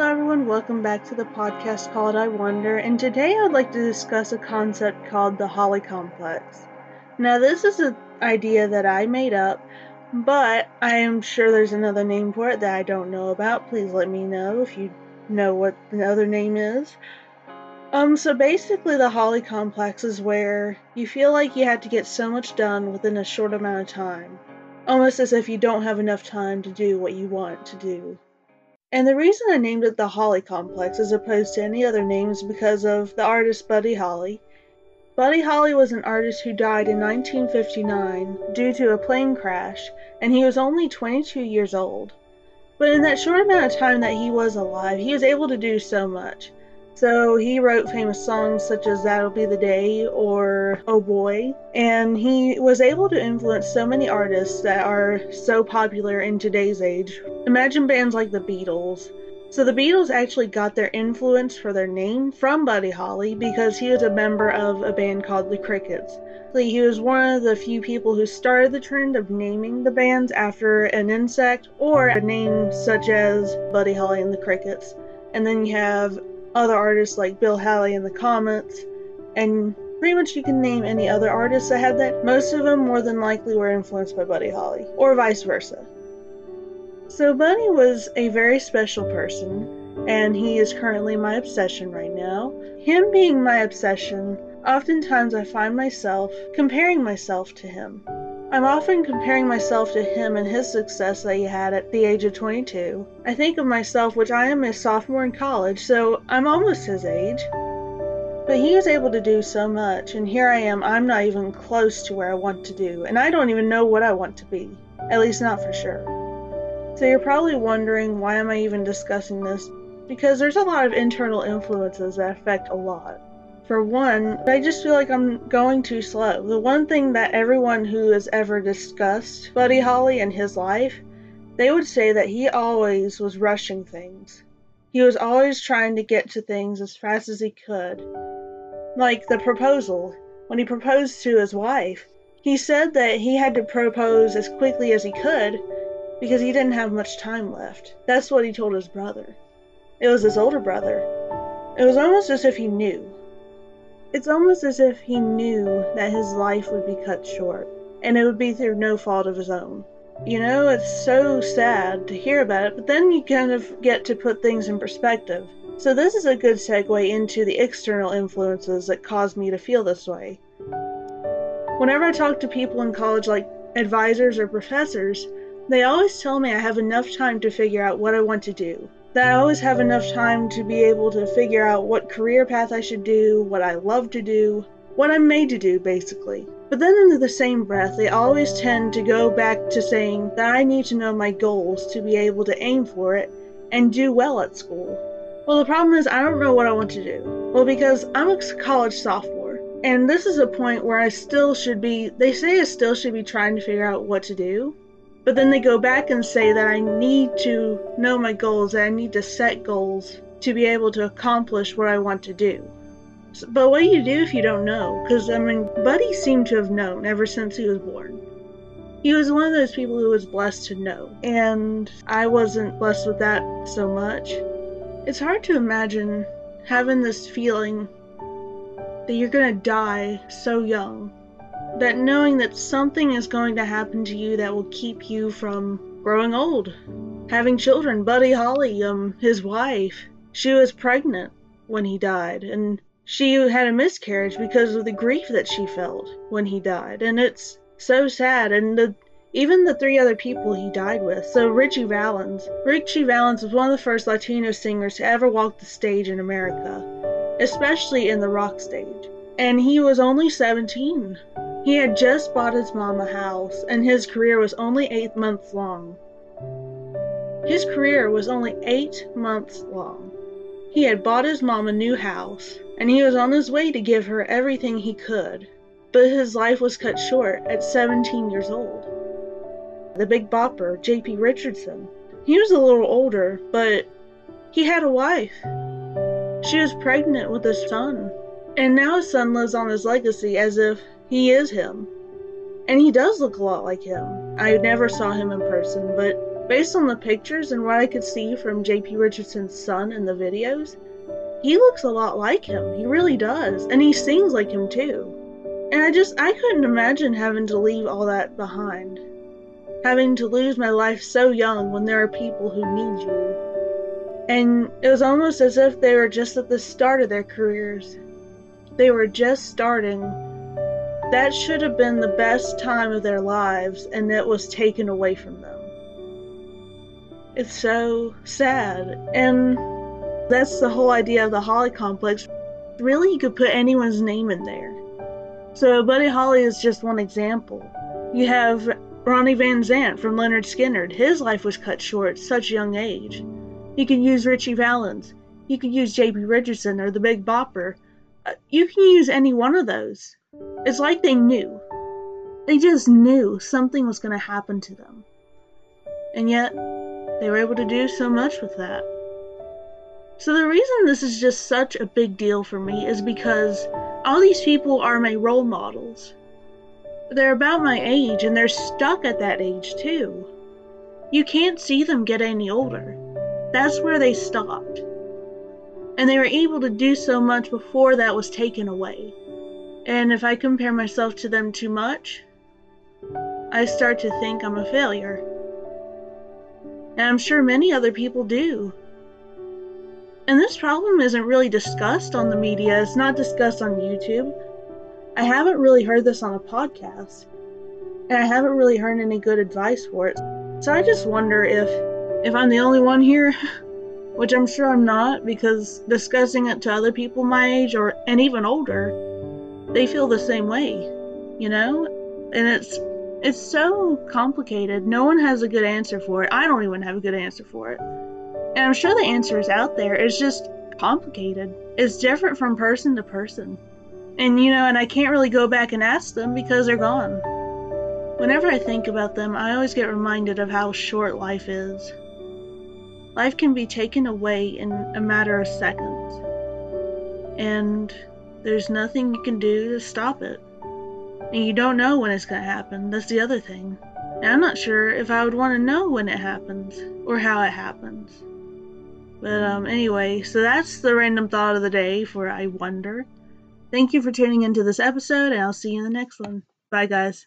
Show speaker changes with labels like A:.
A: everyone, welcome back to the podcast called I Wonder, and today I would like to discuss a concept called the Holly Complex. Now, this is an idea that I made up, but I am sure there's another name for it that I don't know about. Please let me know if you know what the other name is. Um, so basically, the Holly Complex is where you feel like you have to get so much done within a short amount of time, almost as if you don't have enough time to do what you want to do. And the reason I named it the Holly Complex as opposed to any other name is because of the artist Buddy Holly. Buddy Holly was an artist who died in 1959 due to a plane crash, and he was only 22 years old. But in that short amount of time that he was alive, he was able to do so much. So he wrote famous songs such as That'll Be the Day or Oh Boy, and he was able to influence so many artists that are so popular in today's age. Imagine bands like the Beatles. So the Beatles actually got their influence for their name from Buddy Holly because he was a member of a band called the Crickets. He was one of the few people who started the trend of naming the bands after an insect or a name such as Buddy Holly and the Crickets. And then you have other artists like Bill Haley in the Comets, and pretty much you can name any other artists that had that. Most of them more than likely were influenced by Buddy Holly, or vice versa. So Buddy was a very special person, and he is currently my obsession right now. Him being my obsession, oftentimes I find myself comparing myself to him. I'm often comparing myself to him and his success that he had at the age of 22. I think of myself, which I am a sophomore in college, so I'm almost his age. But he was able to do so much, and here I am, I'm not even close to where I want to do, and I don't even know what I want to be. At least not for sure. So you're probably wondering why am I even discussing this? Because there's a lot of internal influences that affect a lot. For one, I just feel like I'm going too slow. The one thing that everyone who has ever discussed Buddy Holly and his life, they would say that he always was rushing things. He was always trying to get to things as fast as he could. Like the proposal, when he proposed to his wife, he said that he had to propose as quickly as he could because he didn't have much time left. That's what he told his brother. It was his older brother. It was almost as if he knew. It's almost as if he knew that his life would be cut short, and it would be through no fault of his own. You know, it's so sad to hear about it, but then you kind of get to put things in perspective. So, this is a good segue into the external influences that caused me to feel this way. Whenever I talk to people in college, like advisors or professors, they always tell me I have enough time to figure out what I want to do that I always have enough time to be able to figure out what career path I should do, what I love to do, what I'm made to do, basically. But then, in the same breath, they always tend to go back to saying that I need to know my goals to be able to aim for it and do well at school. Well, the problem is, I don't know what I want to do. Well, because I'm a college sophomore, and this is a point where I still should be, they say I still should be trying to figure out what to do. But then they go back and say that I need to know my goals, that I need to set goals to be able to accomplish what I want to do. So, but what do you do if you don't know? Because, I mean, Buddy seemed to have known ever since he was born. He was one of those people who was blessed to know, and I wasn't blessed with that so much. It's hard to imagine having this feeling that you're gonna die so young that knowing that something is going to happen to you that will keep you from growing old, having children. Buddy Holly, um, his wife, she was pregnant when he died, and she had a miscarriage because of the grief that she felt when he died, and it's so sad. And the even the three other people he died with. So Ritchie Valens. Ritchie Valens was one of the first Latino singers to ever walk the stage in America, especially in the rock stage. And he was only 17 he had just bought his mom a house, and his career was only eight months long. His career was only eight months long. He had bought his mom a new house, and he was on his way to give her everything he could. But his life was cut short at 17 years old. The big bopper, J.P. Richardson, he was a little older, but he had a wife. She was pregnant with a son, and now his son lives on his legacy as if he is him. And he does look a lot like him. I never saw him in person, but based on the pictures and what I could see from JP Richardson's son in the videos, he looks a lot like him. He really does. And he sings like him too. And I just, I couldn't imagine having to leave all that behind. Having to lose my life so young when there are people who need you. And it was almost as if they were just at the start of their careers. They were just starting. That should have been the best time of their lives, and it was taken away from them. It's so sad. And that's the whole idea of the Holly complex. Really, you could put anyone's name in there. So, Buddy Holly is just one example. You have Ronnie Van Zant from Lynyrd Skynyrd. His life was cut short at such a young age. You could use Ritchie Valens. You could use J.P. Richardson or the Big Bopper. Uh, you can use any one of those. It's like they knew. They just knew something was going to happen to them. And yet, they were able to do so much with that. So, the reason this is just such a big deal for me is because all these people are my role models. They're about my age and they're stuck at that age too. You can't see them get any older. That's where they stopped. And they were able to do so much before that was taken away. And if I compare myself to them too much, I start to think I'm a failure. And I'm sure many other people do. And this problem isn't really discussed on the media, it's not discussed on YouTube. I haven't really heard this on a podcast. And I haven't really heard any good advice for it. So I just wonder if if I'm the only one here, which I'm sure I'm not because discussing it to other people my age or and even older, they feel the same way, you know? And it's it's so complicated. No one has a good answer for it. I don't even have a good answer for it. And I'm sure the answer is out there. It's just complicated. It's different from person to person. And you know, and I can't really go back and ask them because they're gone. Whenever I think about them, I always get reminded of how short life is. Life can be taken away in a matter of seconds. And there's nothing you can do to stop it. And you don't know when it's going to happen. That's the other thing. And I'm not sure if I would want to know when it happens or how it happens. But um, anyway, so that's the random thought of the day for I Wonder. Thank you for tuning into this episode, and I'll see you in the next one. Bye, guys.